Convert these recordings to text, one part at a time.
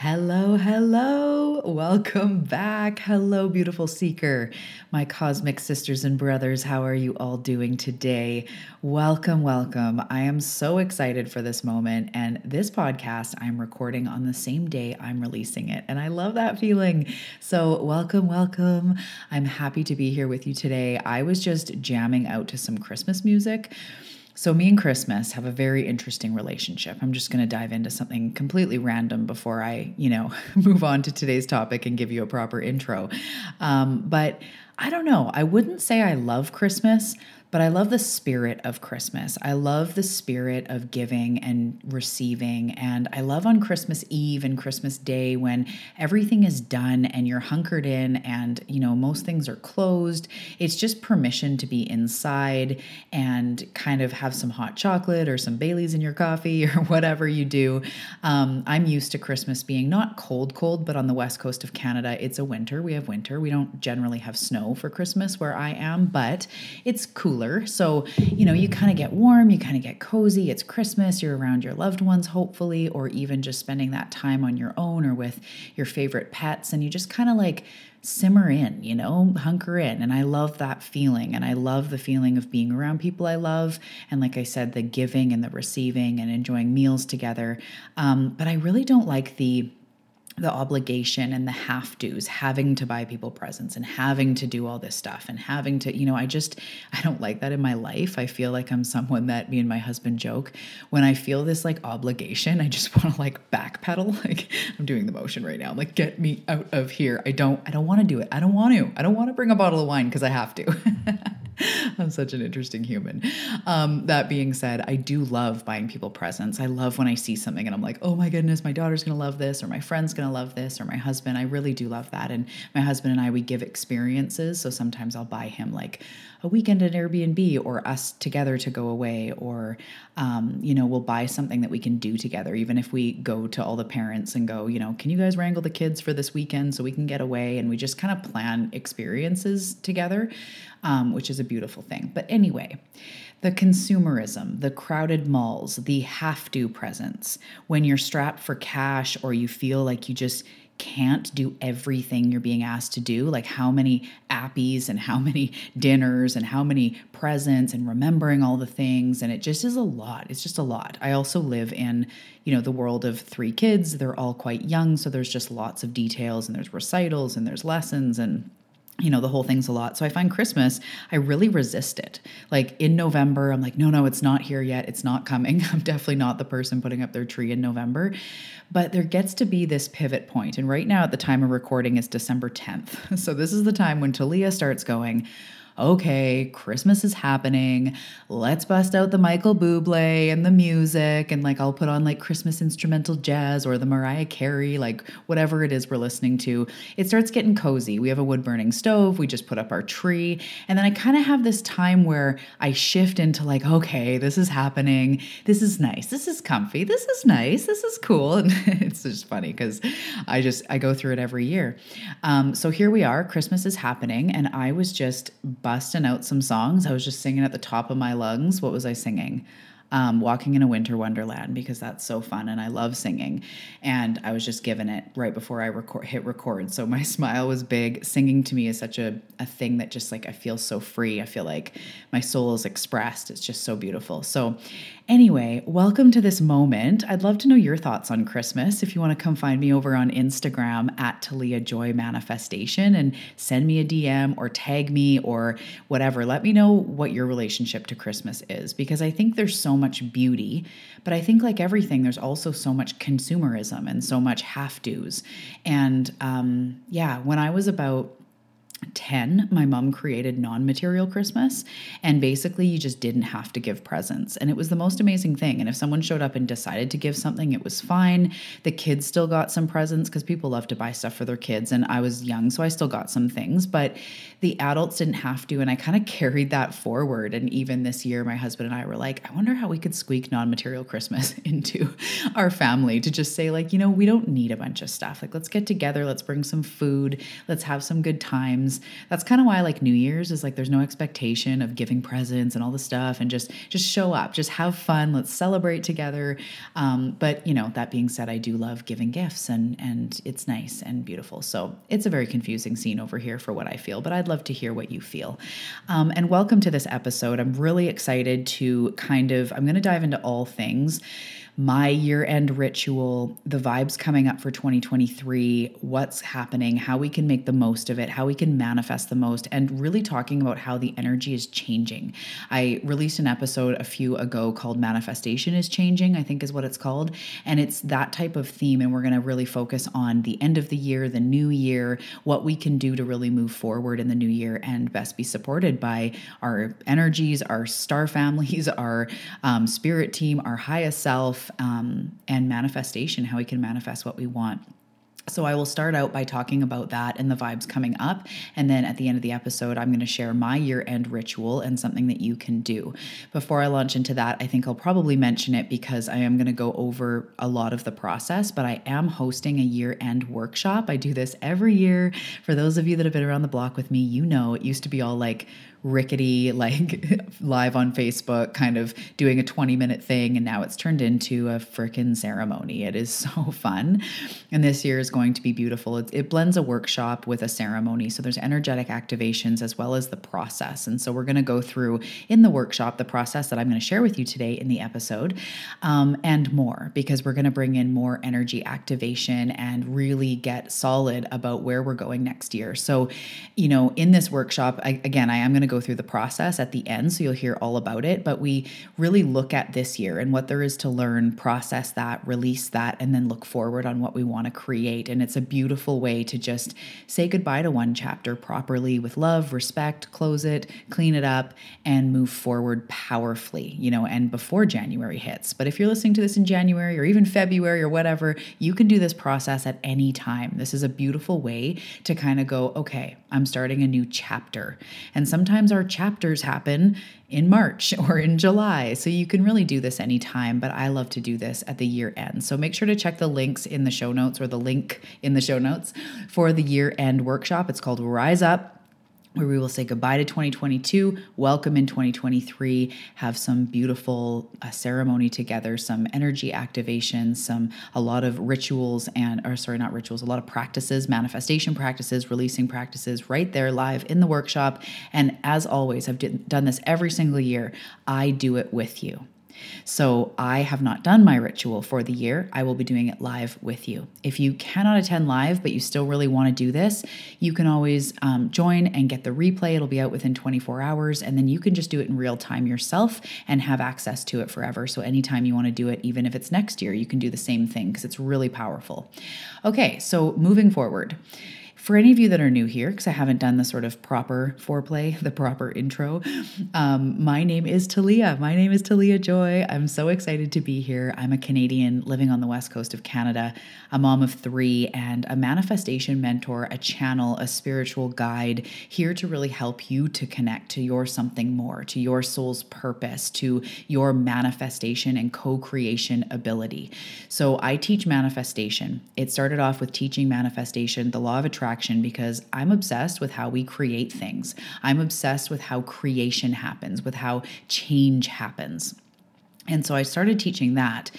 Hello, hello. Welcome back. Hello, beautiful seeker. My cosmic sisters and brothers, how are you all doing today? Welcome, welcome. I am so excited for this moment. And this podcast I'm recording on the same day I'm releasing it. And I love that feeling. So, welcome, welcome. I'm happy to be here with you today. I was just jamming out to some Christmas music. So, me and Christmas have a very interesting relationship. I'm just going to dive into something completely random before I, you know, move on to today's topic and give you a proper intro. Um, but I don't know. I wouldn't say I love Christmas, but I love the spirit of Christmas. I love the spirit of giving and receiving. And I love on Christmas Eve and Christmas Day when everything is done and you're hunkered in and, you know, most things are closed. It's just permission to be inside and kind of have some hot chocolate or some Bailey's in your coffee or whatever you do. Um, I'm used to Christmas being not cold, cold, but on the west coast of Canada, it's a winter. We have winter. We don't generally have snow for Christmas where I am, but it's cool cooler. So, you know, you kind of get warm, you kind of get cozy. It's Christmas, you're around your loved ones, hopefully, or even just spending that time on your own or with your favorite pets. And you just kind of like simmer in, you know, hunker in. And I love that feeling. And I love the feeling of being around people I love. And like I said, the giving and the receiving and enjoying meals together. Um, but I really don't like the the obligation and the have do's, having to buy people presents and having to do all this stuff and having to, you know, I just, I don't like that in my life. I feel like I'm someone that me and my husband joke when I feel this like obligation, I just want to like backpedal. Like I'm doing the motion right now. Like, get me out of here. I don't, I don't want to do it. I don't want to. I don't want to bring a bottle of wine because I have to. I'm such an interesting human. Um, that being said, I do love buying people presents. I love when I see something and I'm like, oh my goodness, my daughter's gonna love this, or my friend's gonna love this, or my husband. I really do love that. And my husband and I, we give experiences. So sometimes I'll buy him like a weekend at Airbnb or us together to go away, or, um, you know, we'll buy something that we can do together, even if we go to all the parents and go, you know, can you guys wrangle the kids for this weekend so we can get away? And we just kind of plan experiences together um, which is a beautiful thing. But anyway, the consumerism, the crowded malls, the have to presents, when you're strapped for cash or you feel like you just can't do everything you're being asked to do like how many appies and how many dinners and how many presents and remembering all the things. And it just is a lot. It's just a lot. I also live in you know the world of three kids. They're all quite young. So there's just lots of details and there's recitals and there's lessons and you know, the whole thing's a lot. So I find Christmas, I really resist it. Like in November, I'm like, no, no, it's not here yet. It's not coming. I'm definitely not the person putting up their tree in November. But there gets to be this pivot point. And right now, at the time of recording, is December 10th. So this is the time when Talia starts going, okay, Christmas is happening. Let's bust out the Michael Bublé and the music. And like, I'll put on like Christmas instrumental jazz or the Mariah Carey, like whatever it is we're listening to. It starts getting cozy. We have a wood burning stove. We just put up our tree. And then I kind of have this time where I shift into like, okay, this is happening. This is nice. This is comfy. This is nice. This is cool. And it's just funny because I just, I go through it every year. Um, so here we are. Christmas is happening. And I was just, busting out some songs. I was just singing at the top of my lungs. What was I singing? um, Walking in a Winter Wonderland because that's so fun and I love singing. And I was just given it right before I record, hit record. So my smile was big. Singing to me is such a, a thing that just like I feel so free. I feel like my soul is expressed. It's just so beautiful. So, anyway, welcome to this moment. I'd love to know your thoughts on Christmas. If you want to come find me over on Instagram at Talia Joy Manifestation and send me a DM or tag me or whatever, let me know what your relationship to Christmas is because I think there's so much beauty. But I think, like everything, there's also so much consumerism and so much have tos. And um, yeah, when I was about 10, my mom created non material Christmas. And basically, you just didn't have to give presents. And it was the most amazing thing. And if someone showed up and decided to give something, it was fine. The kids still got some presents because people love to buy stuff for their kids. And I was young, so I still got some things. But the adults didn't have to. And I kind of carried that forward. And even this year, my husband and I were like, I wonder how we could squeak non material Christmas into our family to just say, like, you know, we don't need a bunch of stuff. Like, let's get together, let's bring some food, let's have some good times. That's kind of why I like New Year's is like there's no expectation of giving presents and all the stuff and just just show up, just have fun, let's celebrate together. Um, but you know, that being said, I do love giving gifts and and it's nice and beautiful. So it's a very confusing scene over here for what I feel, but I'd love to hear what you feel. Um, and welcome to this episode. I'm really excited to kind of I'm going to dive into all things my year end ritual, the vibes coming up for 2023, what's happening, how we can make the most of it, how we can manifest the most, and really talking about how the energy is changing. I released an episode a few ago called Manifestation is Changing, I think is what it's called. And it's that type of theme. And we're going to really focus on the end of the year, the new year, what we can do to really move forward in the new year and best be supported by our energies, our star families, our um, spirit team, our highest self um, and manifestation, how we can manifest what we want. So, I will start out by talking about that and the vibes coming up. And then at the end of the episode, I'm going to share my year end ritual and something that you can do. Before I launch into that, I think I'll probably mention it because I am going to go over a lot of the process, but I am hosting a year end workshop. I do this every year. For those of you that have been around the block with me, you know it used to be all like rickety, like live on Facebook, kind of doing a 20 minute thing. And now it's turned into a freaking ceremony. It is so fun. And this year is going to be beautiful. It, it blends a workshop with a ceremony. So there's energetic activations as well as the process. And so we're going to go through in the workshop the process that I'm going to share with you today in the episode um, and more because we're going to bring in more energy activation and really get solid about where we're going next year. So, you know, in this workshop, I, again, I am going to go through the process at the end, so you'll hear all about it. But we really look at this year and what there is to learn, process that, release that, and then look forward on what we want to create. And it's a beautiful way to just say goodbye to one chapter properly with love, respect, close it, clean it up, and move forward powerfully, you know, and before January hits. But if you're listening to this in January or even February or whatever, you can do this process at any time. This is a beautiful way to kind of go, okay, I'm starting a new chapter. And sometimes our chapters happen in March or in July. So you can really do this anytime, but I love to do this at the year end. So make sure to check the links in the show notes or the link in the show notes for the year end workshop. It's called Rise Up where we will say goodbye to 2022, welcome in 2023, have some beautiful uh, ceremony together, some energy activation, some a lot of rituals and or sorry, not rituals, a lot of practices, manifestation practices, releasing practices right there live in the workshop. And as always, I've done this every single year. I do it with you. So I have not done my ritual for the year. I will be doing it live with you. If you cannot attend live, but you still really want to do this, you can always um, join and get the replay. It'll be out within 24 hours, and then you can just do it in real time yourself and have access to it forever. So anytime you want to do it, even if it's next year, you can do the same thing because it's really powerful. Okay, so moving forward. For any of you that are new here, because I haven't done the sort of proper foreplay, the proper intro, um, my name is Talia. My name is Talia Joy. I'm so excited to be here. I'm a Canadian living on the west coast of Canada, a mom of three, and a manifestation mentor, a channel, a spiritual guide, here to really help you to connect to your something more, to your soul's purpose, to your manifestation and co creation ability. So I teach manifestation. It started off with teaching manifestation, the law of attraction because I'm obsessed with how we create things. I'm obsessed with how creation happens, with how change happens. And so I started teaching that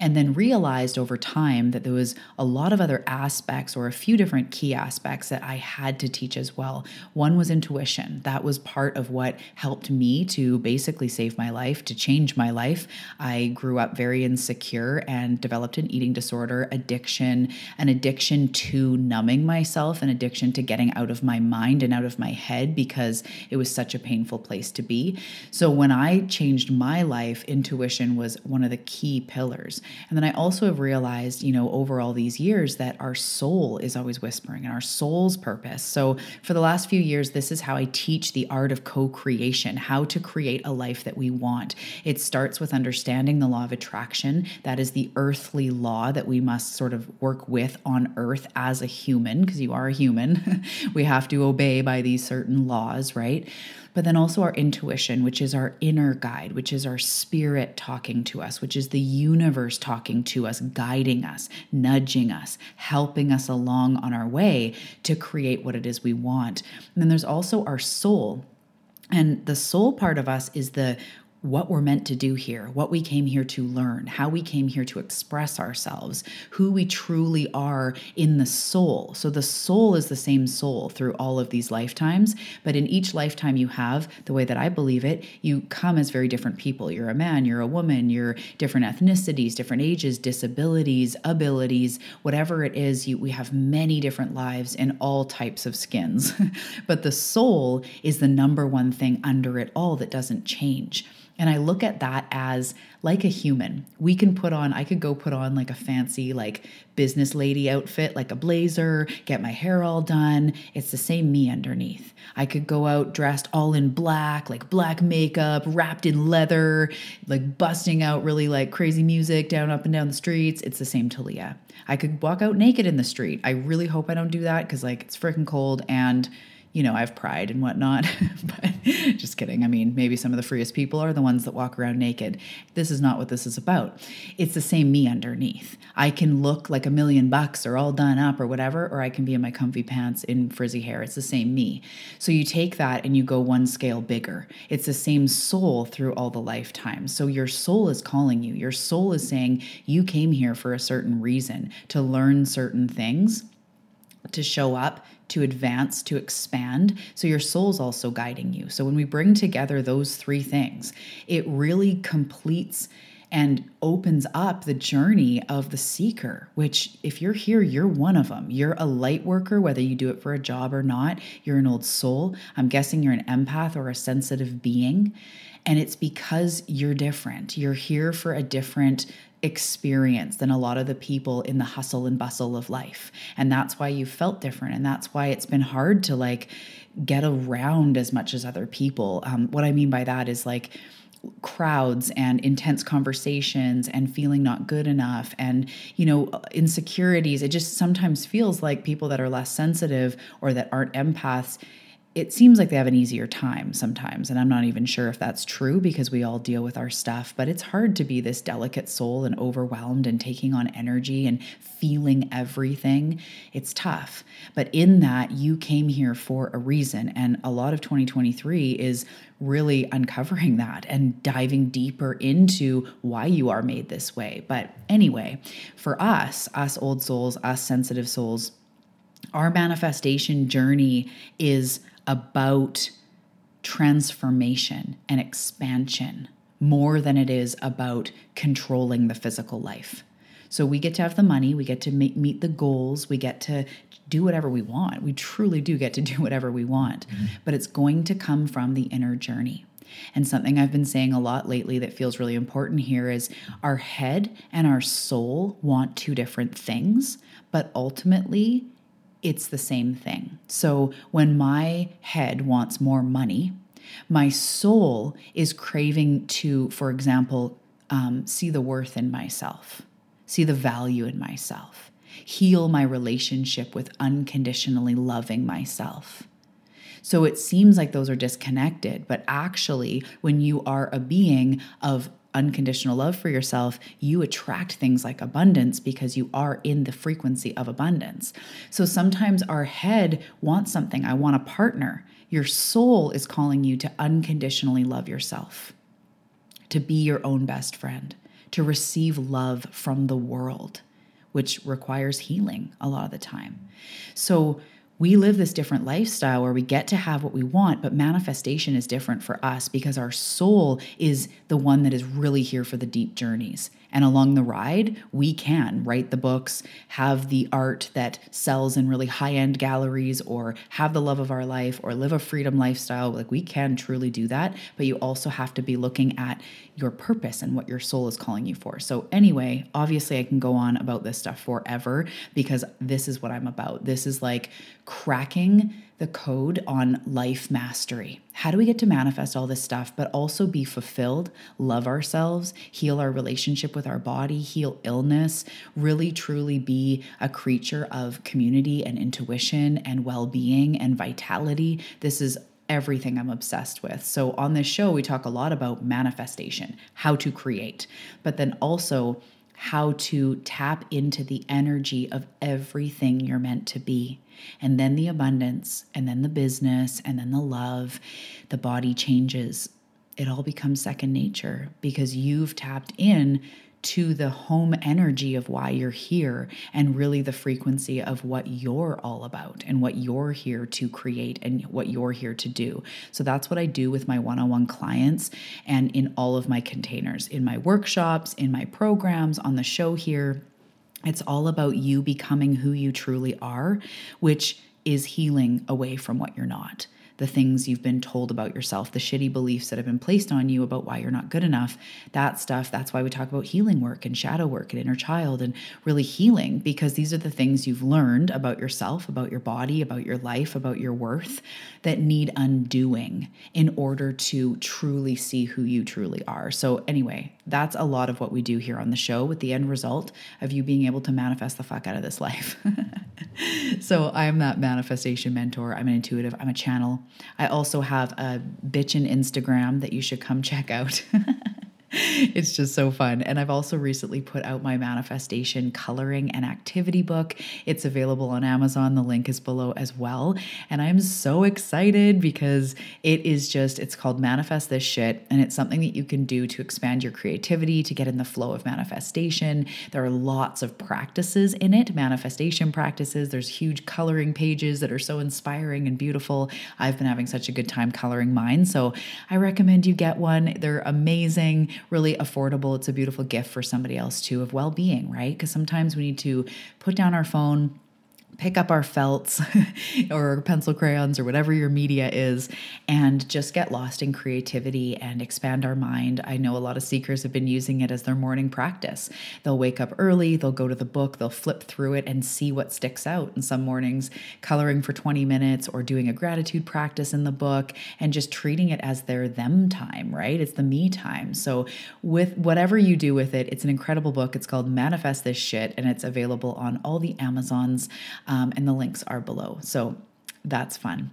and then realized over time that there was a lot of other aspects or a few different key aspects that I had to teach as well. One was intuition. That was part of what helped me to basically save my life, to change my life. I grew up very insecure and developed an eating disorder, addiction, an addiction to numbing myself, an addiction to getting out of my mind and out of my head because it was such a painful place to be. So when I changed my life, intuition was one of the key pillars. And then I also have realized, you know, over all these years that our soul is always whispering and our soul's purpose. So for the last few years, this is how I teach the art of co creation, how to create a life that we want. It starts with understanding the law of attraction. That is the earthly law that we must sort of work with on earth as a human, because you are a human. we have to obey by these certain laws, right? But then also our intuition, which is our inner guide, which is our spirit talking to us, which is the universe talking to us, guiding us, nudging us, helping us along on our way to create what it is we want. And then there's also our soul. And the soul part of us is the what we're meant to do here, what we came here to learn, how we came here to express ourselves, who we truly are in the soul. So the soul is the same soul through all of these lifetimes, but in each lifetime you have, the way that I believe it, you come as very different people. You're a man, you're a woman, you're different ethnicities, different ages, disabilities, abilities, whatever it is, you, we have many different lives in all types of skins. but the soul is the number one thing under it all that doesn't change. And I look at that as like a human. We can put on, I could go put on like a fancy, like business lady outfit, like a blazer, get my hair all done. It's the same me underneath. I could go out dressed all in black, like black makeup, wrapped in leather, like busting out really like crazy music down up and down the streets. It's the same Talia. I could walk out naked in the street. I really hope I don't do that because like it's freaking cold and you know, I have pride and whatnot. but just kidding. I mean, maybe some of the freest people are the ones that walk around naked. This is not what this is about. It's the same me underneath. I can look like a million bucks or all done up or whatever, or I can be in my comfy pants in frizzy hair. It's the same me. So you take that and you go one scale bigger. It's the same soul through all the lifetimes. So your soul is calling you. Your soul is saying you came here for a certain reason to learn certain things to show up to advance, to expand. So your soul's also guiding you. So when we bring together those three things, it really completes and opens up the journey of the seeker, which, if you're here, you're one of them. You're a light worker, whether you do it for a job or not. You're an old soul. I'm guessing you're an empath or a sensitive being. And it's because you're different. You're here for a different experience than a lot of the people in the hustle and bustle of life. And that's why you felt different. And that's why it's been hard to like get around as much as other people. Um, what I mean by that is like, crowds and intense conversations and feeling not good enough and you know insecurities it just sometimes feels like people that are less sensitive or that aren't empaths it seems like they have an easier time sometimes. And I'm not even sure if that's true because we all deal with our stuff, but it's hard to be this delicate soul and overwhelmed and taking on energy and feeling everything. It's tough. But in that, you came here for a reason. And a lot of 2023 is really uncovering that and diving deeper into why you are made this way. But anyway, for us, us old souls, us sensitive souls, our manifestation journey is about transformation and expansion more than it is about controlling the physical life. So we get to have the money, we get to make, meet the goals, we get to do whatever we want. We truly do get to do whatever we want, mm-hmm. but it's going to come from the inner journey. And something I've been saying a lot lately that feels really important here is our head and our soul want two different things, but ultimately it's the same thing. So when my head wants more money, my soul is craving to, for example, um, see the worth in myself, see the value in myself, heal my relationship with unconditionally loving myself. So it seems like those are disconnected, but actually, when you are a being of unconditional love for yourself, you attract things like abundance because you are in the frequency of abundance. So sometimes our head wants something. I want a partner. Your soul is calling you to unconditionally love yourself, to be your own best friend, to receive love from the world, which requires healing a lot of the time. So we live this different lifestyle where we get to have what we want, but manifestation is different for us because our soul is the one that is really here for the deep journeys. And along the ride, we can write the books, have the art that sells in really high end galleries, or have the love of our life, or live a freedom lifestyle. Like we can truly do that. But you also have to be looking at your purpose and what your soul is calling you for. So, anyway, obviously, I can go on about this stuff forever because this is what I'm about. This is like cracking the code on life mastery. How do we get to manifest all this stuff, but also be fulfilled, love ourselves, heal our relationship with our body, heal illness, really truly be a creature of community and intuition and well being and vitality? This is everything I'm obsessed with. So, on this show, we talk a lot about manifestation, how to create, but then also how to tap into the energy of everything you're meant to be. And then the abundance, and then the business, and then the love. The body changes. It all becomes second nature because you've tapped in to the home energy of why you're here and really the frequency of what you're all about and what you're here to create and what you're here to do. So that's what I do with my one on one clients and in all of my containers, in my workshops, in my programs, on the show here. It's all about you becoming who you truly are, which is healing away from what you're not the things you've been told about yourself, the shitty beliefs that have been placed on you about why you're not good enough, that stuff. That's why we talk about healing work and shadow work and inner child and really healing because these are the things you've learned about yourself, about your body, about your life, about your worth that need undoing in order to truly see who you truly are. So, anyway, that's a lot of what we do here on the show with the end result of you being able to manifest the fuck out of this life. so, I'm that manifestation mentor. I'm an intuitive, I'm a channel. I also have a bitchin' Instagram that you should come check out. it's just so fun. And I've also recently put out my manifestation coloring and activity book. It's available on Amazon. The link is below as well. And I'm so excited because it is just, it's called Manifest This Shit. And it's something that you can do to expand your creativity, to get in the flow of manifestation. There are lots of practices in it, manifestation practices. There's huge coloring pages that are so inspiring and beautiful. I've been having such a good time coloring mine. So I recommend you get one. They're amazing really affordable. It's a beautiful gift for somebody else too of well being, right? Because sometimes we need to put down our phone pick up our felts or pencil crayons or whatever your media is and just get lost in creativity and expand our mind. I know a lot of seekers have been using it as their morning practice. They'll wake up early, they'll go to the book, they'll flip through it and see what sticks out. And some mornings, coloring for 20 minutes or doing a gratitude practice in the book and just treating it as their them time, right? It's the me time. So, with whatever you do with it, it's an incredible book. It's called Manifest This Shit and it's available on all the Amazons um, and the links are below. So that's fun.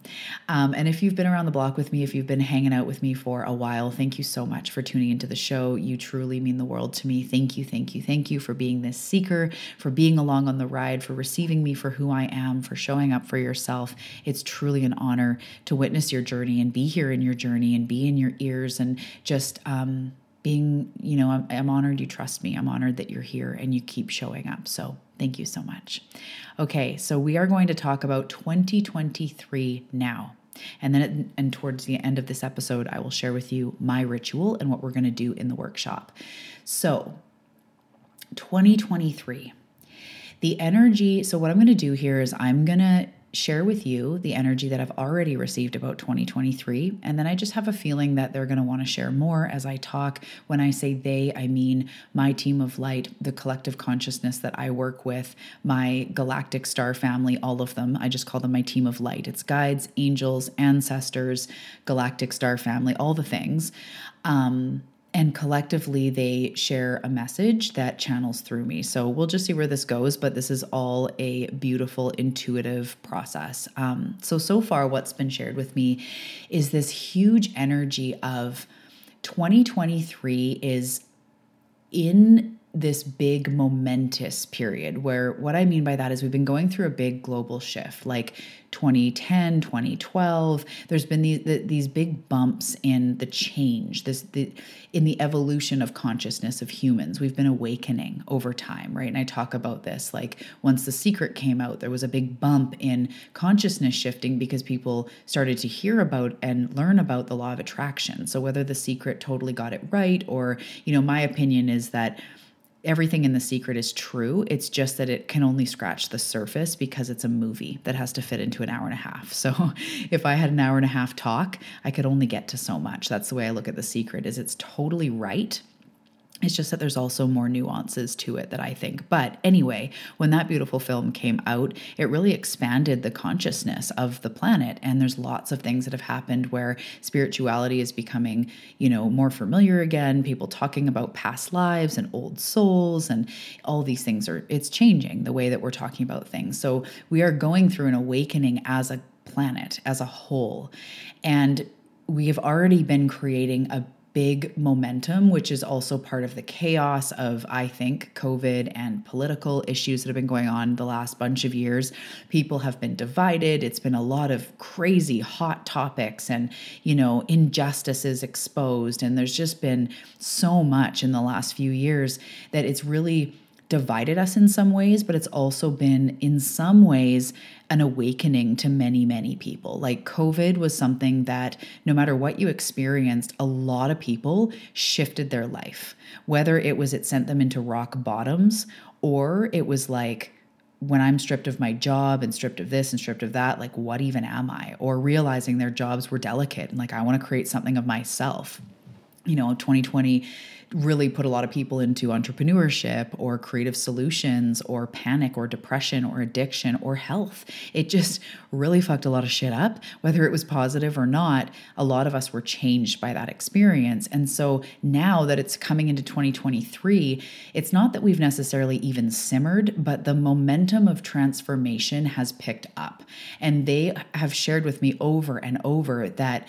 Um, and if you've been around the block with me, if you've been hanging out with me for a while, thank you so much for tuning into the show. You truly mean the world to me. Thank you, thank you, thank you for being this seeker, for being along on the ride, for receiving me for who I am, for showing up for yourself. It's truly an honor to witness your journey and be here in your journey and be in your ears and just, um, being, you know, I'm, I'm, honored you trust me. I'm honored that you're here and you keep showing up. So thank you so much. Okay, so we are going to talk about 2023 now. And then, and towards the end of this episode, I will share with you my ritual and what we're going to do in the workshop. So, 2023, the energy. So, what I'm going to do here is I'm going to share with you the energy that I've already received about 2023. And then I just have a feeling that they're going to want to share more as I talk. When I say they, I mean my team of light, the collective consciousness that I work with, my galactic star family, all of them. I just call them my team of light. It's guides, angels, ancestors, galactic star family, all the things. Um, and collectively they share a message that channels through me. So we'll just see where this goes, but this is all a beautiful, intuitive process. Um, so, so far, what's been shared with me is this huge energy of 2023 is in this big momentous period where what I mean by that is we've been going through a big global shift like 2010 2012 there's been these the, these big bumps in the change this the in the evolution of consciousness of humans. We've been awakening over time right? And I talk about this like once the secret came out there was a big bump in consciousness shifting because people started to hear about and learn about the law of attraction. So whether the secret totally got it right or you know my opinion is that everything in The Secret is true. It's just that it can only scratch the surface because it's a movie that has to fit into an hour and a half. So if I had an hour and a half talk, I could only get to so much. That's the way I look at The Secret is it's totally right it's just that there's also more nuances to it that I think. But anyway, when that beautiful film came out, it really expanded the consciousness of the planet. And there's lots of things that have happened where spirituality is becoming, you know, more familiar again. People talking about past lives and old souls and all these things are, it's changing the way that we're talking about things. So we are going through an awakening as a planet, as a whole. And we have already been creating a big momentum, which is also part of the chaos of, I think, COVID and political issues that have been going on the last bunch of years. People have been divided. It's been a lot of crazy hot topics and, you know, injustices exposed. And there's just been so much in the last few years that it's really divided us in some ways, but it's also been in some ways an awakening to many, many people. Like COVID was something that no matter what you experienced, a lot of people shifted their life. Whether it was it sent them into rock bottoms or it was like, when I'm stripped of my job and stripped of this and stripped of that, like, what even am I? Or realizing their jobs were delicate and like, I want to create something of myself. You know, 2020 really put a lot of people into entrepreneurship or creative solutions or panic or depression or addiction or health. It just really fucked a lot of shit up, whether it was positive or not. A lot of us were changed by that experience. And so now that it's coming into 2023, it's not that we've necessarily even simmered, but the momentum of transformation has picked up. And they have shared with me over and over that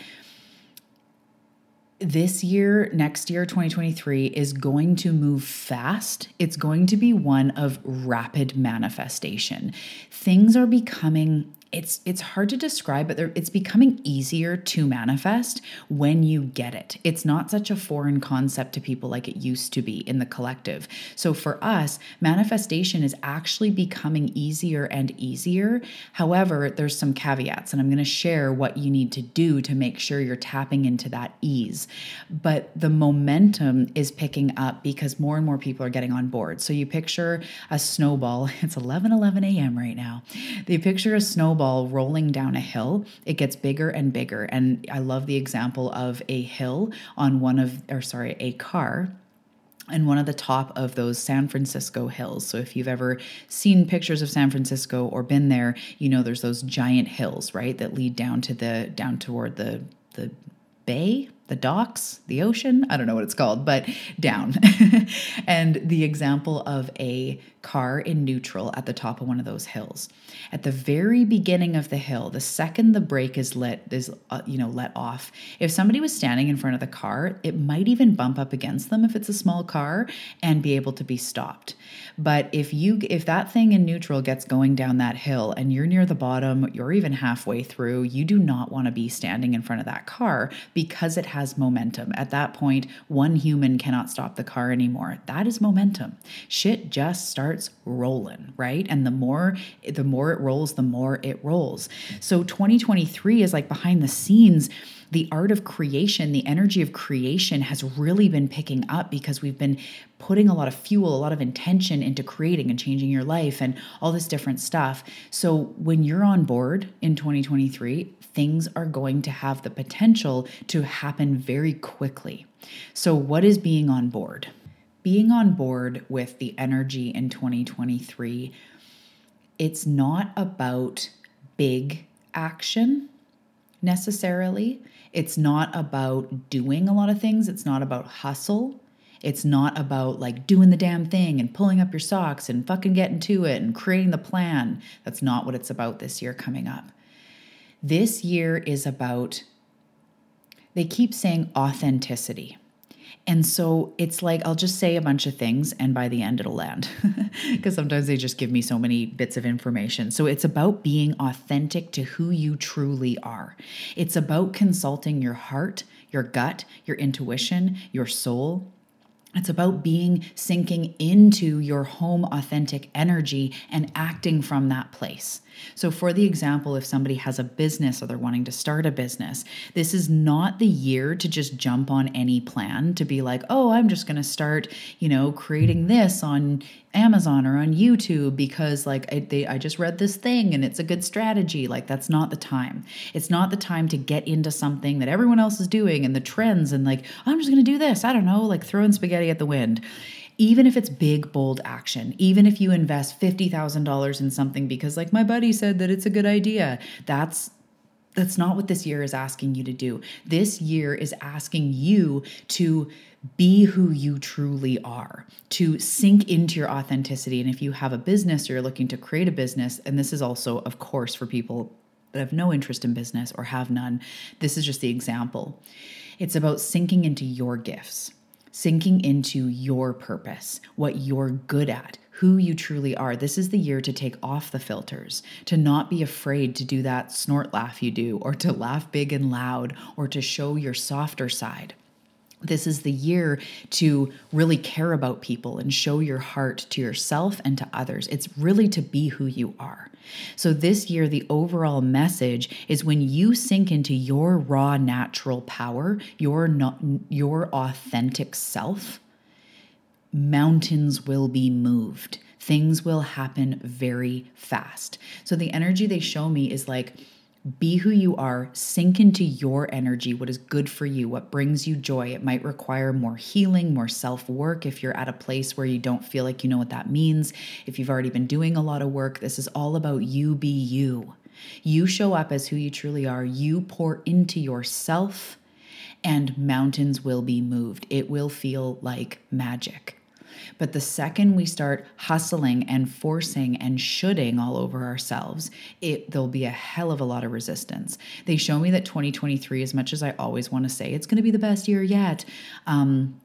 this year, next year, 2023, is going to move fast. It's going to be one of rapid manifestation. Things are becoming it's it's hard to describe but it's becoming easier to manifest when you get it. It's not such a foreign concept to people like it used to be in the collective. So for us manifestation is actually becoming easier and easier. However there's some caveats and i'm going to share what you need to do to make sure you're tapping into that ease. But the momentum is picking up because more and more people are getting on board. So you picture a snowball it's 11 11 a.m right now. You picture a snowball snowball rolling down a hill, it gets bigger and bigger. And I love the example of a hill on one of, or sorry, a car and one of the top of those San Francisco hills. So if you've ever seen pictures of San Francisco or been there, you know there's those giant hills, right, that lead down to the down toward the the bay, the docks, the ocean, I don't know what it's called, but down. and the example of a car in neutral at the top of one of those hills. At the very beginning of the hill, the second the brake is lit is uh, you know let off. If somebody was standing in front of the car, it might even bump up against them if it's a small car and be able to be stopped. But if you if that thing in neutral gets going down that hill and you're near the bottom, you're even halfway through, you do not want to be standing in front of that car because it has momentum. At that point, one human cannot stop the car anymore. That is momentum. Shit just starts starts rolling, right? And the more the more it rolls, the more it rolls. So 2023 is like behind the scenes the art of creation, the energy of creation has really been picking up because we've been putting a lot of fuel, a lot of intention into creating and changing your life and all this different stuff. So when you're on board in 2023, things are going to have the potential to happen very quickly. So, what is being on board? Being on board with the energy in 2023, it's not about big action necessarily. It's not about doing a lot of things. It's not about hustle. It's not about like doing the damn thing and pulling up your socks and fucking getting to it and creating the plan. That's not what it's about this year coming up. This year is about, they keep saying authenticity. And so it's like I'll just say a bunch of things and by the end it'll land. Because sometimes they just give me so many bits of information. So it's about being authentic to who you truly are. It's about consulting your heart, your gut, your intuition, your soul. It's about being sinking into your home authentic energy and acting from that place. So, for the example, if somebody has a business or they're wanting to start a business, this is not the year to just jump on any plan to be like, oh, I'm just going to start, you know, creating this on Amazon or on YouTube because, like, I, they, I just read this thing and it's a good strategy. Like, that's not the time. It's not the time to get into something that everyone else is doing and the trends and, like, I'm just going to do this. I don't know, like throwing spaghetti at the wind even if it's big, bold action, even if you invest $50,000 in something because, like, my buddy said that it's a good idea, that's that's not what this year is asking you to do. This year is asking you to be who you truly are, to sink into your authenticity. And if you have a business or you're looking to create a business, and this is also, of course, for people that have no interest in business or have none, this is just the example. It's about sinking into your gifts sinking into your purpose, what you're good at, who you truly are. This is the year to take off the filters, to not be afraid to do that snort laugh you do, or to laugh big and loud, or to show your softer side. This is the year to really care about people and show your heart to yourself and to others. It's really to be who you are. So, this year, the overall message is when you sink into your raw, natural power, your, not, your authentic self, mountains will be moved. Things will happen very fast. So, the energy they show me is like, be who you are, sink into your energy, what is good for you, what brings you joy. It might require more healing, more self work if you're at a place where you don't feel like you know what that means. If you've already been doing a lot of work, this is all about you be you. You show up as who you truly are, you pour into yourself, and mountains will be moved. It will feel like magic. But the second we start hustling and forcing and shoulding all over ourselves, it there'll be a hell of a lot of resistance. They show me that 2023, as much as I always want to say it's going to be the best year yet, um,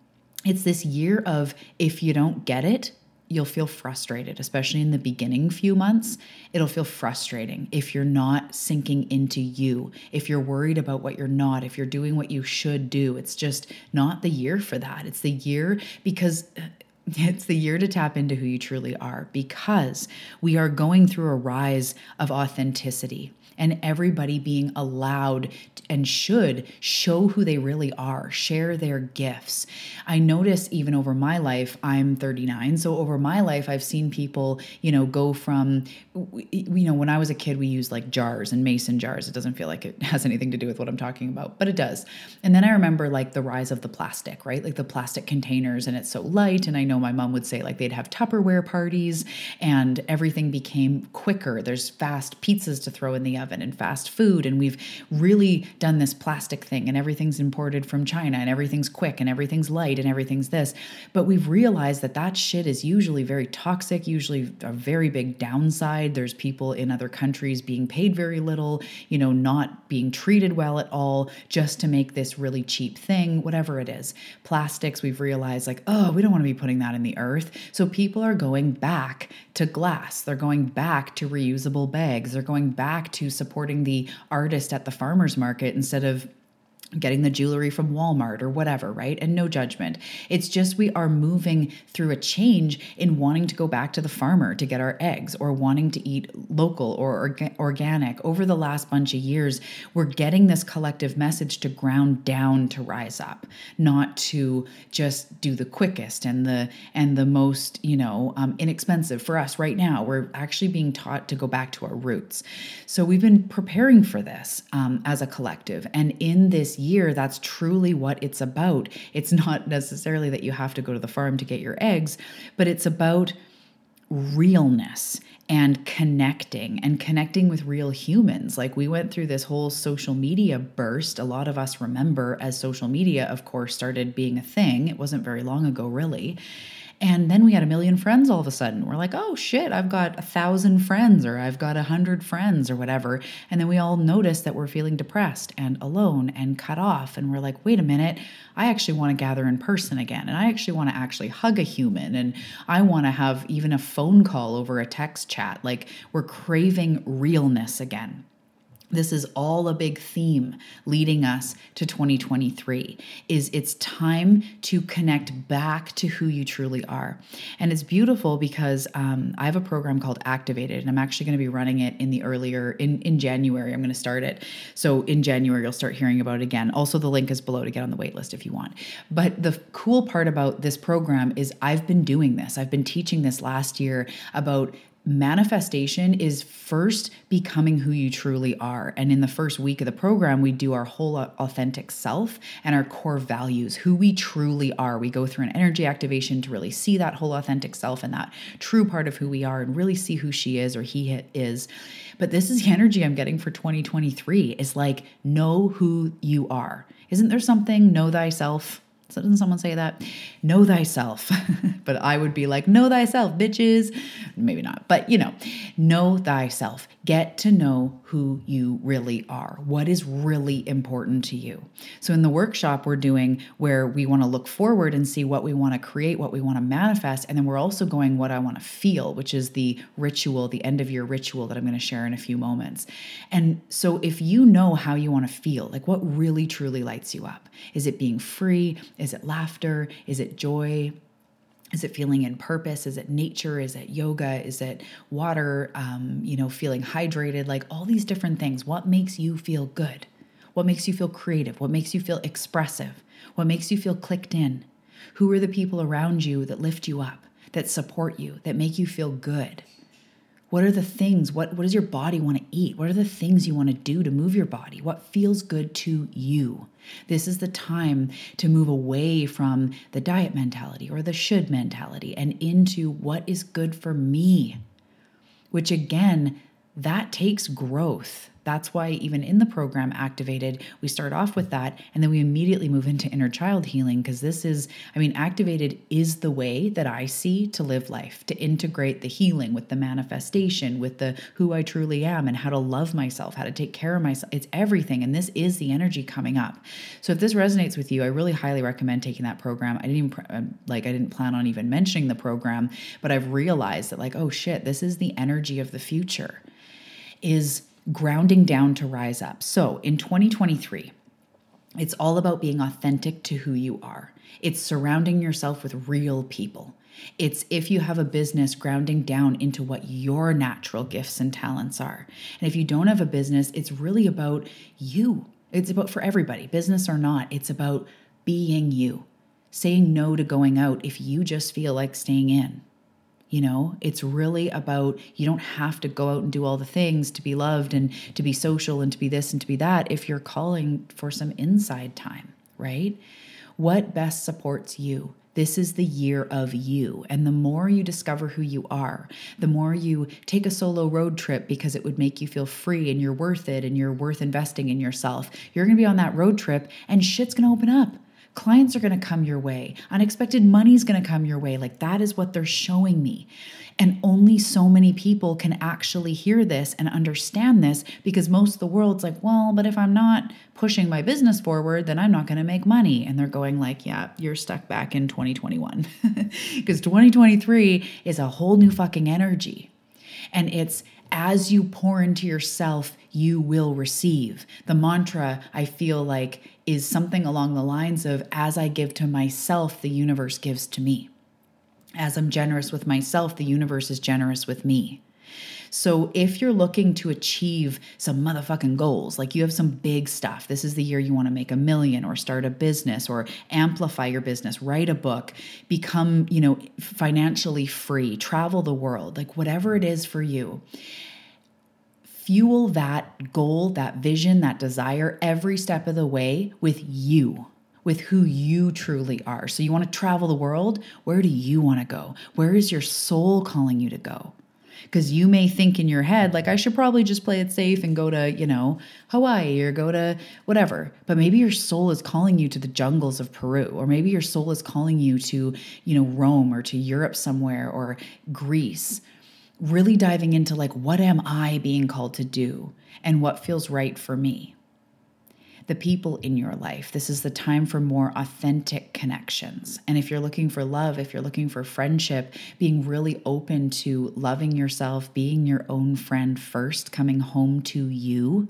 it's this year of if you don't get it, you'll feel frustrated, especially in the beginning few months. It'll feel frustrating if you're not sinking into you, if you're worried about what you're not, if you're doing what you should do. It's just not the year for that. It's the year because it's the year to tap into who you truly are because we are going through a rise of authenticity and everybody being allowed and should show who they really are, share their gifts. I notice even over my life, I'm 39, so over my life, I've seen people, you know, go from, you know, when I was a kid, we used like jars and mason jars. It doesn't feel like it has anything to do with what I'm talking about, but it does. And then I remember like the rise of the plastic, right? Like the plastic containers, and it's so light. And I know my mom would say like they'd have Tupperware parties and everything became quicker. There's fast pizzas to throw in the oven and fast food. And we've really done this plastic thing and everything's imported from China and everything's quick and everything's light and everything's this. But we've realized that that shit is usually very toxic, usually a very big downside. There's people in other countries being paid very little, you know, not being treated well at all just to make this really cheap thing, whatever it is. Plastics, we've realized like, oh, we don't want to be putting that in the earth. So people are going back to glass. They're going back to reusable bags. They're going back to supporting the artist at the farmer's market instead of getting the jewelry from Walmart or whatever, right? And no judgment. It's just we are moving through a change in wanting to go back to the farmer to get our eggs or wanting to eat local or orga- organic. Over the last bunch of years, we're getting this collective message to ground down to rise up, not to just do the quickest and the and the most, you know, um, inexpensive for us right now. We're actually being taught to go back to our roots. So we've been preparing for this um, as a collective, and in this year, that's truly what it's about. It's not necessarily that you have to go to the farm to get your eggs, but it's about realness and connecting and connecting with real humans. Like we went through this whole social media burst. A lot of us remember as social media, of course, started being a thing. It wasn't very long ago, really. And then we had a million friends all of a sudden. We're like, oh shit, I've got a thousand friends or I've got a hundred friends or whatever. And then we all notice that we're feeling depressed and alone and cut off. And we're like, wait a minute, I actually want to gather in person again. And I actually want to actually hug a human. And I want to have even a phone call over a text chat. Like we're craving realness again. This is all a big theme leading us to 2023 is it's time to connect back to who you truly are. And it's beautiful because um, I have a program called Activated and I'm actually going to be running it in the earlier in in January. I'm going to start it. So in January you'll start hearing about it again. Also the link is below to get on the waitlist if you want. But the cool part about this program is I've been doing this. I've been teaching this last year about manifestation is first becoming who you truly are. And in the first week of the program, we do our whole uh, authentic self and our core values, who we truly are. We go through an energy activation to really see that whole authentic self and that true part of who we are and really see who she is or he is. But this is the energy I'm getting for 2023 is like know who you are. Isn't there something know thyself? So doesn't someone say that? Know thyself. but I would be like, know thyself, bitches. Maybe not, but you know, know thyself. Get to know who you really are. What is really important to you. So in the workshop we're doing where we want to look forward and see what we want to create, what we want to manifest, and then we're also going what I want to feel, which is the ritual, the end of year ritual that I'm going to share in a few moments. And so if you know how you want to feel, like what really truly lights you up, is it being free? Is it laughter? Is it joy? Is it feeling in purpose? Is it nature? Is it yoga? Is it water? Um, you know, feeling hydrated? Like all these different things. What makes you feel good? What makes you feel creative? What makes you feel expressive? What makes you feel clicked in? Who are the people around you that lift you up, that support you, that make you feel good? What are the things? What, what does your body want to eat? What are the things you want to do to move your body? What feels good to you? This is the time to move away from the diet mentality or the should mentality and into what is good for me, which again, that takes growth. That's why, even in the program Activated, we start off with that and then we immediately move into inner child healing because this is, I mean, Activated is the way that I see to live life, to integrate the healing with the manifestation, with the who I truly am and how to love myself, how to take care of myself. It's everything. And this is the energy coming up. So if this resonates with you, I really highly recommend taking that program. I didn't even, um, like, I didn't plan on even mentioning the program, but I've realized that, like, oh shit, this is the energy of the future. Is grounding down to rise up. So in 2023, it's all about being authentic to who you are. It's surrounding yourself with real people. It's if you have a business, grounding down into what your natural gifts and talents are. And if you don't have a business, it's really about you. It's about for everybody, business or not, it's about being you, saying no to going out if you just feel like staying in. You know, it's really about you don't have to go out and do all the things to be loved and to be social and to be this and to be that if you're calling for some inside time, right? What best supports you? This is the year of you. And the more you discover who you are, the more you take a solo road trip because it would make you feel free and you're worth it and you're worth investing in yourself. You're going to be on that road trip and shit's going to open up. Clients are going to come your way. Unexpected money is going to come your way. Like that is what they're showing me. And only so many people can actually hear this and understand this because most of the world's like, well, but if I'm not pushing my business forward, then I'm not going to make money. And they're going like, yeah, you're stuck back in 2021 because 2023 is a whole new fucking energy. And it's as you pour into yourself, you will receive. The mantra I feel like is something along the lines of as I give to myself, the universe gives to me. As I'm generous with myself, the universe is generous with me. So if you're looking to achieve some motherfucking goals, like you have some big stuff, this is the year you want to make a million or start a business or amplify your business, write a book, become, you know, financially free, travel the world, like whatever it is for you fuel that goal, that vision, that desire every step of the way with you, with who you truly are. So, you want to travel the world? Where do you want to go? Where is your soul calling you to go? Because you may think in your head, like, I should probably just play it safe and go to, you know, Hawaii or go to whatever. But maybe your soul is calling you to the jungles of Peru, or maybe your soul is calling you to, you know, Rome or to Europe somewhere or Greece. Really diving into, like, what am I being called to do and what feels right for me? the people in your life. This is the time for more authentic connections. And if you're looking for love, if you're looking for friendship, being really open to loving yourself, being your own friend first, coming home to you,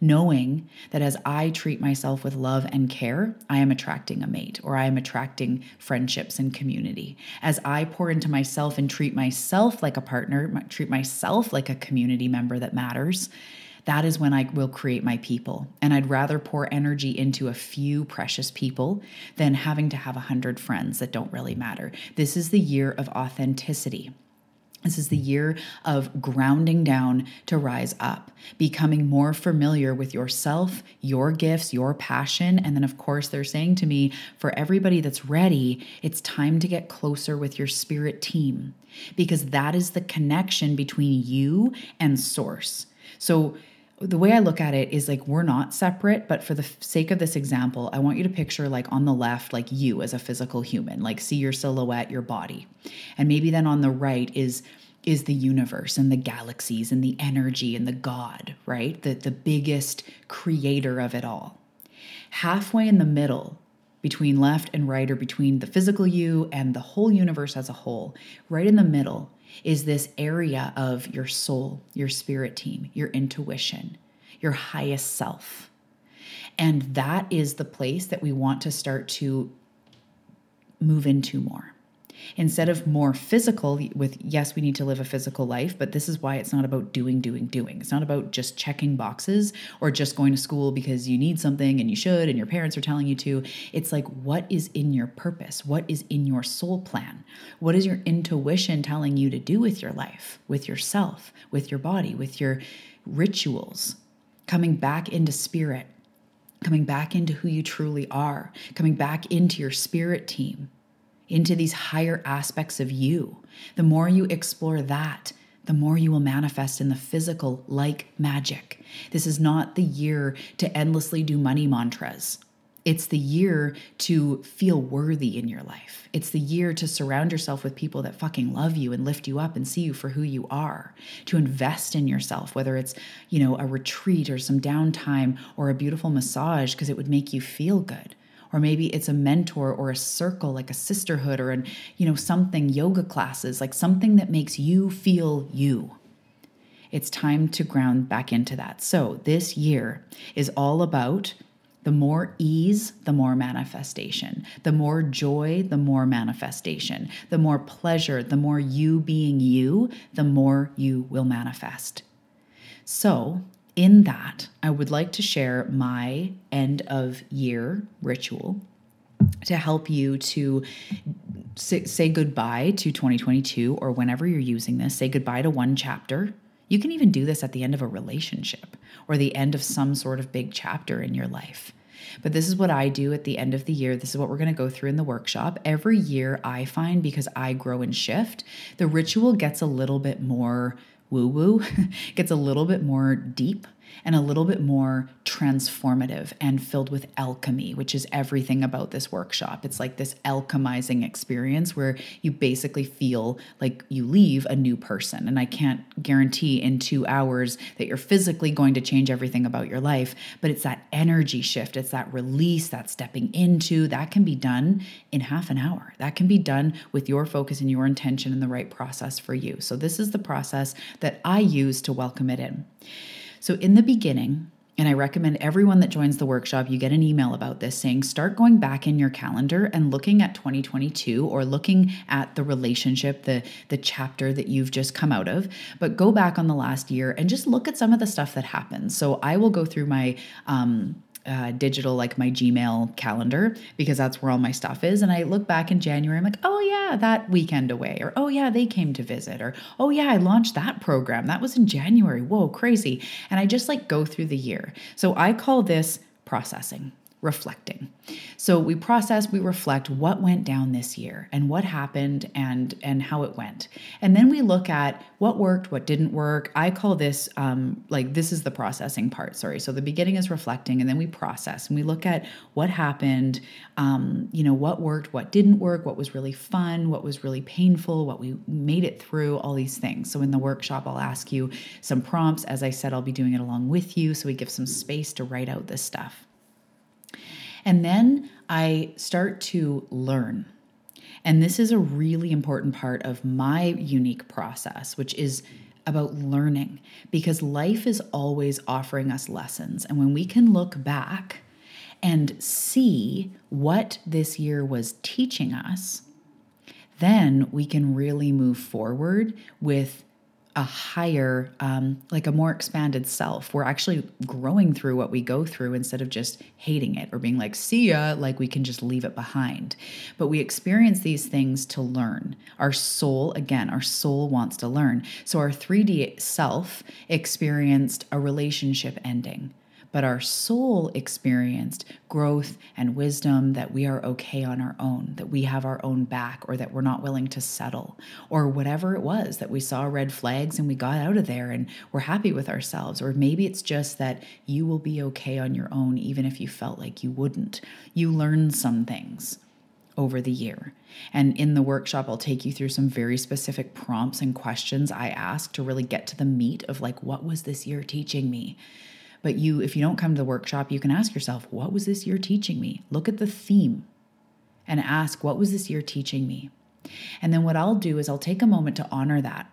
knowing that as I treat myself with love and care, I am attracting a mate or I am attracting friendships and community. As I pour into myself and treat myself like a partner, treat myself like a community member that matters, that is when I will create my people. And I'd rather pour energy into a few precious people than having to have a hundred friends that don't really matter. This is the year of authenticity. This is the year of grounding down to rise up, becoming more familiar with yourself, your gifts, your passion. And then, of course, they're saying to me, for everybody that's ready, it's time to get closer with your spirit team because that is the connection between you and source. So, the way I look at it is like we're not separate, but for the sake of this example, I want you to picture like on the left, like you as a physical human, like see your silhouette, your body. And maybe then on the right is is the universe and the galaxies and the energy and the God, right? The the biggest creator of it all. Halfway in the middle between left and right or between the physical you and the whole universe as a whole, right in the middle is this area of your soul, your spirit team, your intuition, your highest self. And that is the place that we want to start to move into more instead of more physical with yes we need to live a physical life but this is why it's not about doing doing doing. It's not about just checking boxes or just going to school because you need something and you should and your parents are telling you to. It's like what is in your purpose? What is in your soul plan? What is your intuition telling you to do with your life with yourself with your body with your rituals? Coming back into spirit coming back into who you truly are, coming back into your spirit team, into these higher aspects of you. The more you explore that, the more you will manifest in the physical like magic. This is not the year to endlessly do money mantras. It's the year to feel worthy in your life. It's the year to surround yourself with people that fucking love you and lift you up and see you for who you are. To invest in yourself, whether it's, you know, a retreat or some downtime or a beautiful massage because it would make you feel good or maybe it's a mentor or a circle like a sisterhood or an you know something yoga classes like something that makes you feel you it's time to ground back into that so this year is all about the more ease, the more manifestation. The more joy, the more manifestation. The more pleasure, the more you being you, the more you will manifest. So, in that, I would like to share my end of year ritual to help you to say, goodbye to 2022 or whenever you're using this, say goodbye to one chapter. You can even do this at the end of a relationship or the end of some sort of big chapter in your life. But this is what I do at the end of the year. This is what we're going to go through in the workshop. Every year, I find because I grow and shift, the ritual gets a little bit more woo woo, gets a little bit more deep and a little bit more transformative and filled with alchemy, which is everything about this workshop. It's like this alchemizing experience where you basically feel like you leave a new person. And I can't guarantee in two hours that you're physically going to change everything about your life, but it's that energy shift, it's that release, that stepping into that can be done in half an hour. That can be done with your focus and your intention and the right process for you. So, this is the process that I use to welcome it in. So, in the beginning, and I recommend everyone that joins the workshop, you get an email about this saying start going back in your calendar and looking at 2022 or looking at the relationship, the, the chapter that you've just come out of. But go back on the last year and just look at some of the stuff that happened. So I will go through my um, uh, digital, like my Gmail calendar, because that's where all my stuff is. And I look back in January, I'm like, oh, yeah, that weekend away. Or, oh, yeah, they came to visit. Or, oh, yeah, I launched that program. That was in January. Whoa, crazy. And I just like go through the year. So I call this processing reflecting. So we process, we reflect what went down this year and what happened and and how it went. And then we look at what worked, what didn't work. I call this um, like this is the processing part. Sorry. So the beginning is reflecting, and then we process and we look at what happened. Um, you know what worked, what didn't work, what was really fun, what was really painful, what we made it through, all these things. So in the workshop, I'll ask you some prompts. As I said, I'll be doing it along with you, so we give some space to write out this stuff. And then I start to learn. And this is a really important part of my unique process, which is about learning because life is always offering us lessons. And when we can look back and see what this year was teaching us, then we can really move forward with a higher, um, like a more expanded self. We're actually growing through what we go through instead of just hating it or being like, see ya, like we can just leave it behind. But we experience these things to learn. Our soul, again, our soul wants to learn. So our 3D self experienced a relationship ending but our soul experienced growth and wisdom that we are okay on our own, that we have our own back, or that we're not willing to settle, or whatever it was that we saw red flags and we got out of there and we're happy with ourselves. Or maybe it's just that you will be okay on your own, even if you felt like you wouldn't. You learn some things over the year. And in the workshop, I'll take you through some very specific prompts and questions I ask to really get to the meat of like, what was this year teaching me? But you, if you don't come to the workshop, you can ask yourself, what was this year teaching me? Look at the theme and ask, what was this year teaching me? And then what I'll do is I'll take a moment to honor that.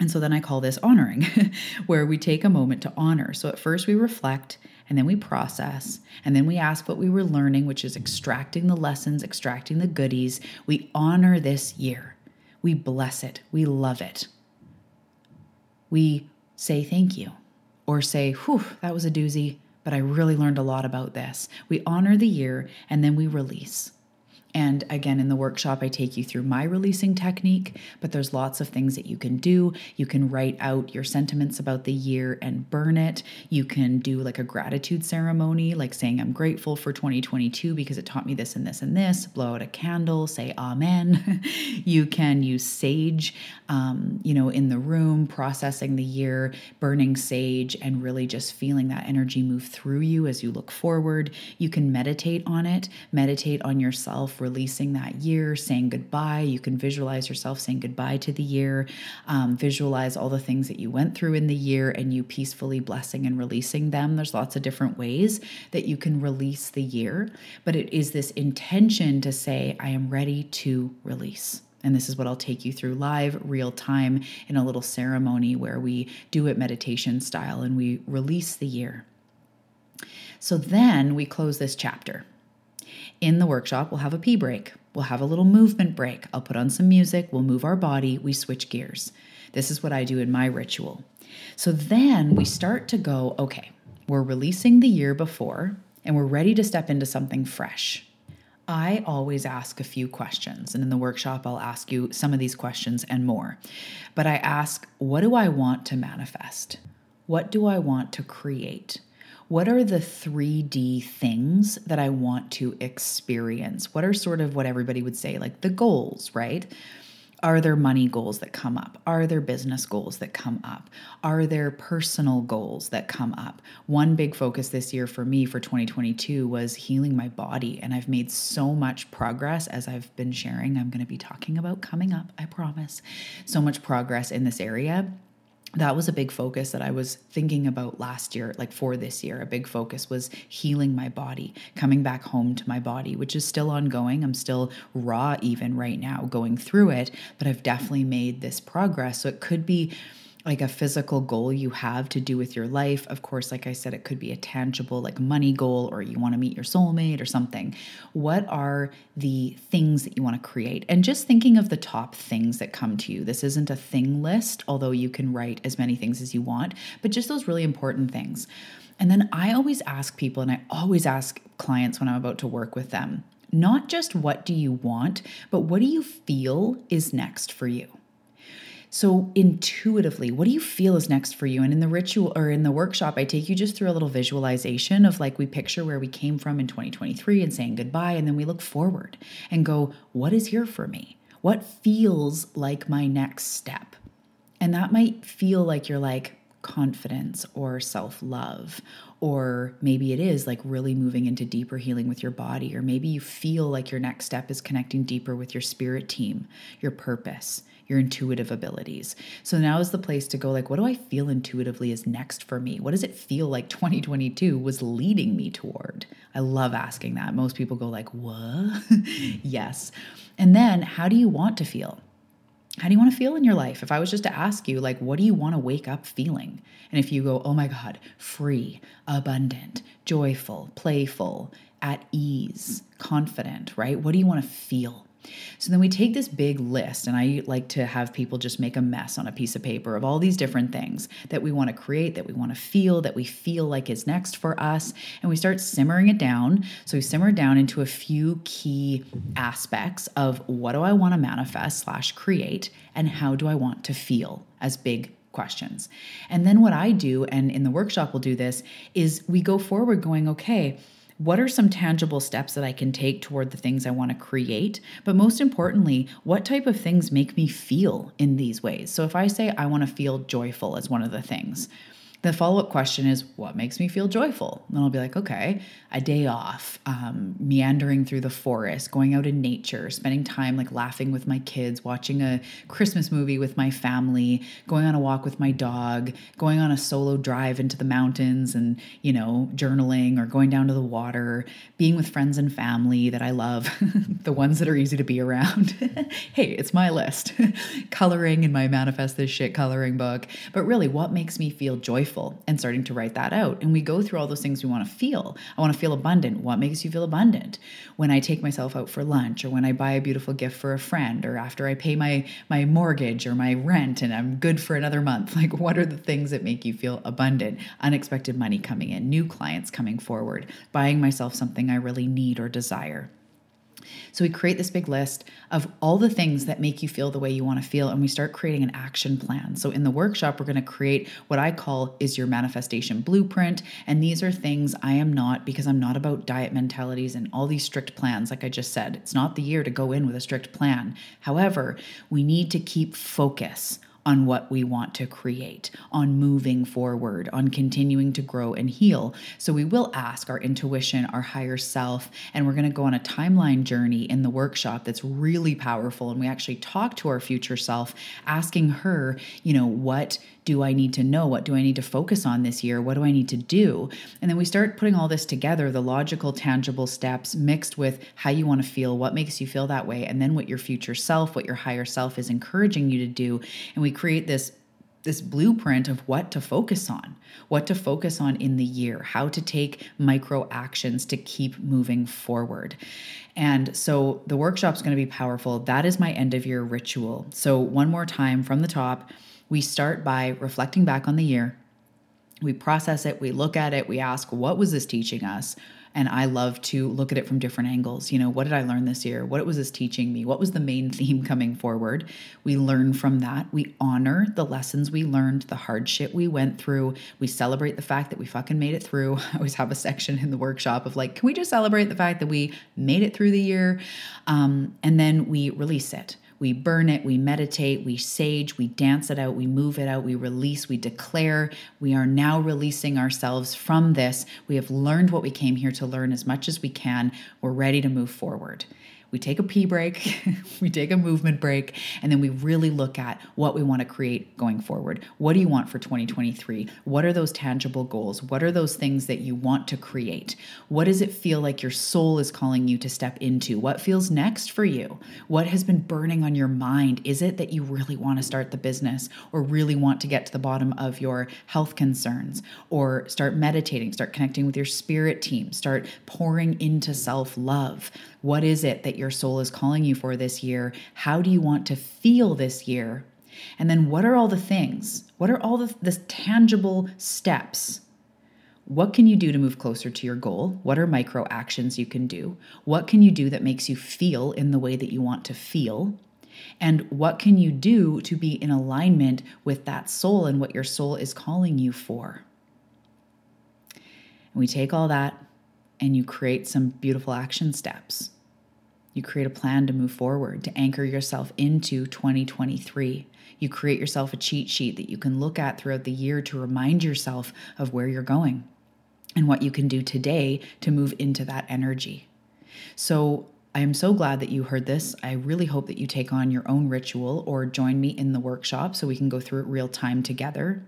And so then I call this honoring, where we take a moment to honor. So at first we reflect and then we process and then we ask what we were learning, which is extracting the lessons, extracting the goodies. We honor this year. We bless it. We love it. We say thank you or say, whew, that was a doozy, but I really learned a lot about this. We honor the year and then we release. And again, in the workshop, I take you through my releasing technique, but there's lots of things that you can do. You can write out your sentiments about the year and burn it. You can do like a gratitude ceremony, like saying, I'm grateful for 2022 because it taught me this and this and this. Blow out a candle, say Amen. you can use sage, um, you know, in the room, processing the year, burning sage, and really just feeling that energy move through you as you look forward. You can meditate on it, meditate on yourself releasing that year, saying goodbye. You can visualize yourself saying goodbye to the year, um, visualize all the things that you went through in the year and you peacefully blessing and releasing them. There's lots of different ways that you can release the year, but it is this intention to say, I am ready to release. And this is what I'll take you through live, real time, in a little ceremony where we do it meditation style and we release the year. So then we close this chapter. In the workshop, we'll have a pee break. We'll have a little movement break. I'll put on some music, we'll move our body, we switch gears. This is what I do in my ritual. So then we start to go, okay, we're releasing the year before and we're ready to step into something fresh. I always ask a few questions, and in the workshop, I'll ask you some of these questions and more. But I ask, what do I want to manifest? What do I want to create? What are the 3D things that I want to experience? What are sort of what everybody would say, like the goals, right? Are there money goals that come up? Are there business goals that come up? Are there personal goals that come up? One big focus this year for me for 2022 was healing my body. And I've made so much progress as I've been sharing. I'm going to be talking about coming up, I promise. So much progress in this area that was a big focus that I was thinking about last year, like for this year. A big focus was healing my body, coming back home to my body, which is still ongoing. I'm still raw even right now going through it, but I've definitely made this progress. So it could be like a physical goal you have to do with your life. Of course, like I said, it could be a tangible, like money goal, or you want to meet your soulmate or something. What are the things that you want to create? And just thinking of the top things that come to you. This isn't a thing list, although you can write as many things as you want, but just those really important things. And then I always ask people, and I always ask clients when I'm about to work with them, not just what do you want, but what do you feel is next for you? So, intuitively, what do you feel is next for you? And in the ritual or in the workshop, I take you just through a little visualization of like we picture where we came from in 2023 and saying goodbye. And then we look forward and go, what is here for me? What feels like my next step? And that might feel like you're like confidence or self love or maybe it is like really moving into deeper healing with your body. Or maybe you feel like your next step is connecting deeper with your spirit team, your purpose, your intuitive abilities. So now is the place to go like, what do I feel intuitively is next for me? What does it feel like 2022 was leading me toward? I love asking that. Most people go like, what? yes. And then how do you want to feel? How do you want to feel in your life? If I was just to ask you, like, what do you want to wake up feeling? And if you go, oh my God, free, abundant, joyful, playful, at ease, confident, right? What do you want to feel? So then we take this big list, and I like to have people just make a mess on a piece of paper of all these different things that we want to create, that we want to feel, that we feel like is next for us. And we start simmering it down. So we simmer down into a few key aspects of what do I want to manifest slash create, and how do I want to feel as big questions. And then what I do, and in the workshop we'll do this, is we go forward going, okay, what are some tangible steps that I can take toward the things I want to create? But most importantly, what type of things make me feel in these ways? So if I say I want to feel joyful as one of the things, the follow up question is, what makes me feel joyful? And I'll be like, okay, a day off, um, meandering through the forest, going out in nature, spending time like laughing with my kids, watching a Christmas movie with my family, going on a walk with my dog, going on a solo drive into the mountains and, you know, journaling or going down to the water, being with friends and family that I love, the ones that are easy to be around. hey, it's my list. coloring in my Manifest This Shit coloring book. But really, what makes me feel joyful? Joyful and starting to write that out. And we go through all those things we want to feel. I want to feel abundant. What makes you feel abundant? When I take myself out for lunch or when I buy a beautiful gift for a friend or after I pay my my mortgage or my rent and I'm good for another month. Like what are the things that make you feel abundant? Unexpected money coming in, new clients coming forward, buying myself something I really need or desire. So we create this big list of all the things that make you feel the way you want to feel, and we start creating an action plan. So in the workshop, we're going to create what I call is your manifestation blueprint. And these are things I am not because I'm not about diet mentalities and all these strict plans. Like I just said, it's not the year to go in with a strict plan. However, we need to keep focus on what we want to create, on moving forward, on continuing to grow and heal. So we will ask our intuition, our higher self, and we're going to go on a timeline journey in the workshop that's really powerful. And we actually talk to our future self, asking her, you know, what do I need to know? What do I need to focus on this year? What do I need to do? And then we start putting all this together the logical, tangible steps mixed with how you want to feel, what makes you feel that way, and then what your future self, what your higher self is encouraging you to do. And we create this this blueprint of what to focus on, what to focus on in the year, how to take micro actions to keep moving forward. And so the workshop's going to be powerful. That is my end of year ritual. So, one more time from the top, we start by reflecting back on the year. We process it, we look at it, we ask, what was this teaching us? And I love to look at it from different angles. You know, what did I learn this year? What was this teaching me? What was the main theme coming forward? We learn from that. We honor the lessons we learned, the hardship we went through. We celebrate the fact that we fucking made it through. I always have a section in the workshop of like, can we just celebrate the fact that we made it through the year? Um, and then we release it. We burn it, we meditate, we sage, we dance it out, we move it out, we release, we declare. We are now releasing ourselves from this. We have learned what we came here to learn as much as we can. We're ready to move forward we take a pee break, we take a movement break, and then we really look at what we want to create going forward. What do you want for 2023? What are those tangible goals? What are those things that you want to create? What does it feel like your soul is calling you to step into? What feels next for you? What has been burning on your mind? Is it that you really want to start the business or really want to get to the bottom of your health concerns or start meditating, start connecting with your spirit team, start pouring into self love? What is it that your soul is calling you for this year? How do you want to feel this year? And then what are all the things? What are all the, the tangible steps? What can you do to move closer to your goal? What are micro actions you can do? What can you do that makes you feel in the way that you want to feel? And what can you do to be in alignment with that soul and what your soul is calling you for? And we take all that and you create some beautiful action steps. You create a plan to move forward, to anchor yourself into 2023. You create yourself a cheat sheet that you can look at throughout the year to remind yourself of where you're going and what you can do today to move into that energy. So, I am so glad that you heard this. I really hope that you take on your own ritual or join me in the workshop so we can go through it real time together.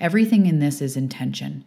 Everything in this is intention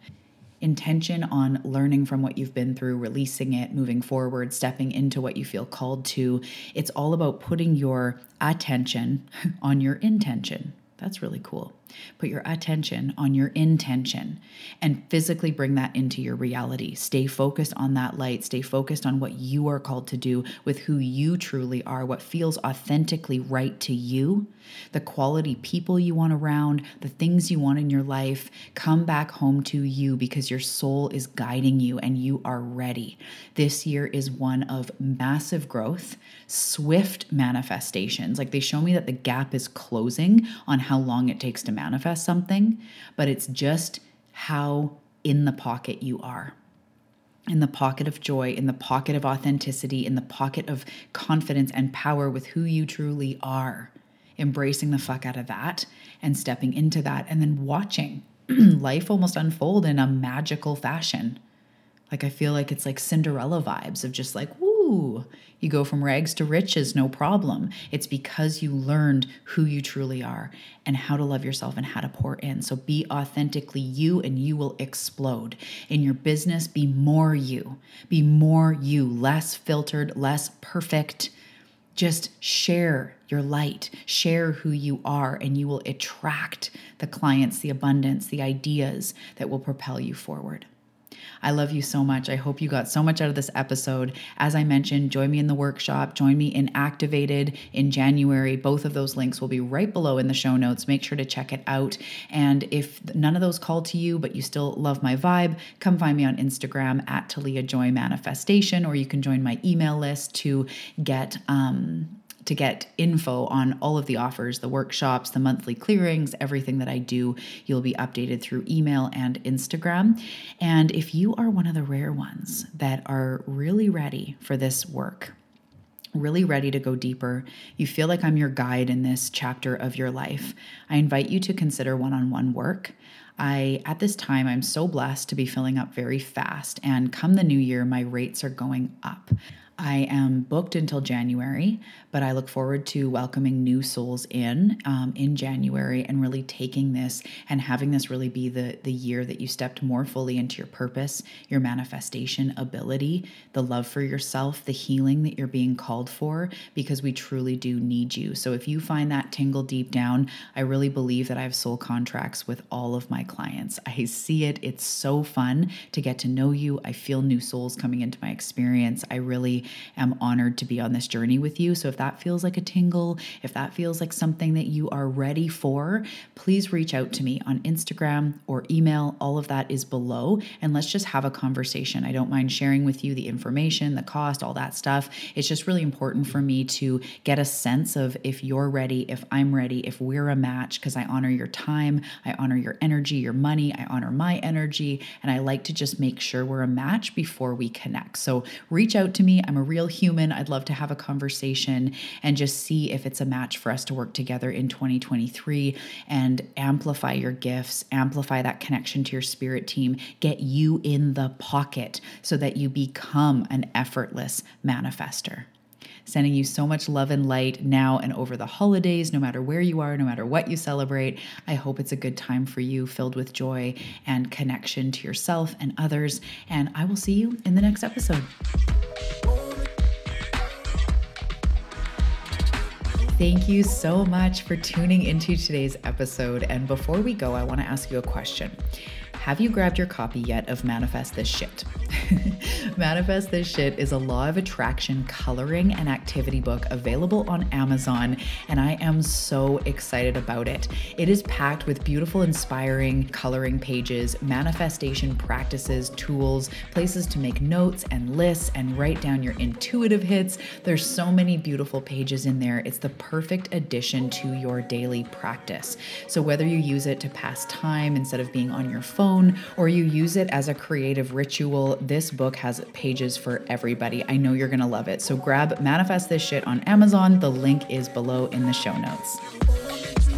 intention on learning from what you've been through, releasing it, moving forward, stepping into what you feel called to. It's all about putting your attention on your intention. That's really cool. Put your attention on your intention and physically bring that into your reality. Stay focused on that light. Stay focused on what you are called to do with who you truly are, what feels authentically right to you, the quality people you want around, the things you want in your life. Come back home to you because your soul is guiding you and you are ready. This year is one of massive growth, swift manifestations. Like they show me that the gap is closing on how long it takes to manifest something, but it's just how in the pocket you are. In the pocket of joy, in the pocket of authenticity, in the pocket of confidence and power with who you truly are. Embracing the fuck out of that and stepping into that, and then watching life almost unfold in a magical fashion. Like, I feel like it's like Cinderella vibes of just like, you go from rags to riches, no problem. It's because you learned who you truly are and how to love yourself and how to pour in. So be authentically you and you will explode. In your business, be more you. Be more you, less filtered, less perfect. Just share your light, share who you are, and you will attract the clients, the abundance, the ideas that will propel you forward. I love you so much. I hope you got so much out of this episode. As I mentioned, join me in the workshop, join me in Activated in January. Both of those links will be right below in the show notes. Make sure to check it out. And if none of those call to you, but you still love my vibe, come find me on Instagram at Talia Joy Manifestation, or you can join my email list to get um, to get info on all of the offers, the workshops, the monthly clearings, everything that I do, you'll be updated through email and Instagram. And if you are one of the rare ones that are really ready for this work, really ready to go deeper, you feel like I'm your guide in this chapter of your life, I invite you to consider one on one work. I, at this time, I'm so blessed to be filling up very fast. And come the new year, my rates are going up. I am booked until January, but I look forward to welcoming new souls in um, in January and really taking this and having this really be the the year that you stepped more fully into your purpose, your manifestation ability, the love for yourself, the healing that you're being called for, because we truly do need you. So if you find that tingle deep down, I really believe that I have soul contracts with all of my clients. I see it. It's so fun to get to know you. I feel new souls coming into my experience. I really am honored to be on this journey with you. So if that feels like a tingle, if that feels like something that you are ready for, please reach out to me on Instagram or email. All of that is below. And let's just have a conversation. I don't mind sharing with you the information, the cost, all that stuff. It's just really important for me to get a sense of if you're ready, if I'm ready, if we're a match, because I honor your time, I honor your energy, your money, I honor my energy, and I like to just make sure we're a match before we connect. So reach out to me. A real human. I'd love to have a conversation and just see if it's a match for us to work together in 2023 and amplify your gifts, amplify that connection to your spirit team, get you in the pocket so that you become an effortless manifester sending you so much love and light now and over the holidays, no matter where you are, no matter what you celebrate. I hope it's a good time for you, filled with joy and connection to yourself and others. And I will see you in the next episode. Thank you so much for tuning into today's episode. And before we go, I want to ask you a question. Have you grabbed your copy yet of Manifest This Shit? Manifest This Shit is a law of attraction coloring and activity book available on Amazon, and I am so excited about it. It is packed with beautiful, inspiring coloring pages, manifestation practices, tools, places to make notes and lists and write down your intuitive hits. There's so many beautiful pages in there. It's the perfect addition to your daily practice. So, whether you use it to pass time instead of being on your phone or you use it as a creative ritual, this book has pages for everybody. I know you're going to love it. So, grab Manifest This Shit on Amazon. The link is below in the show notes.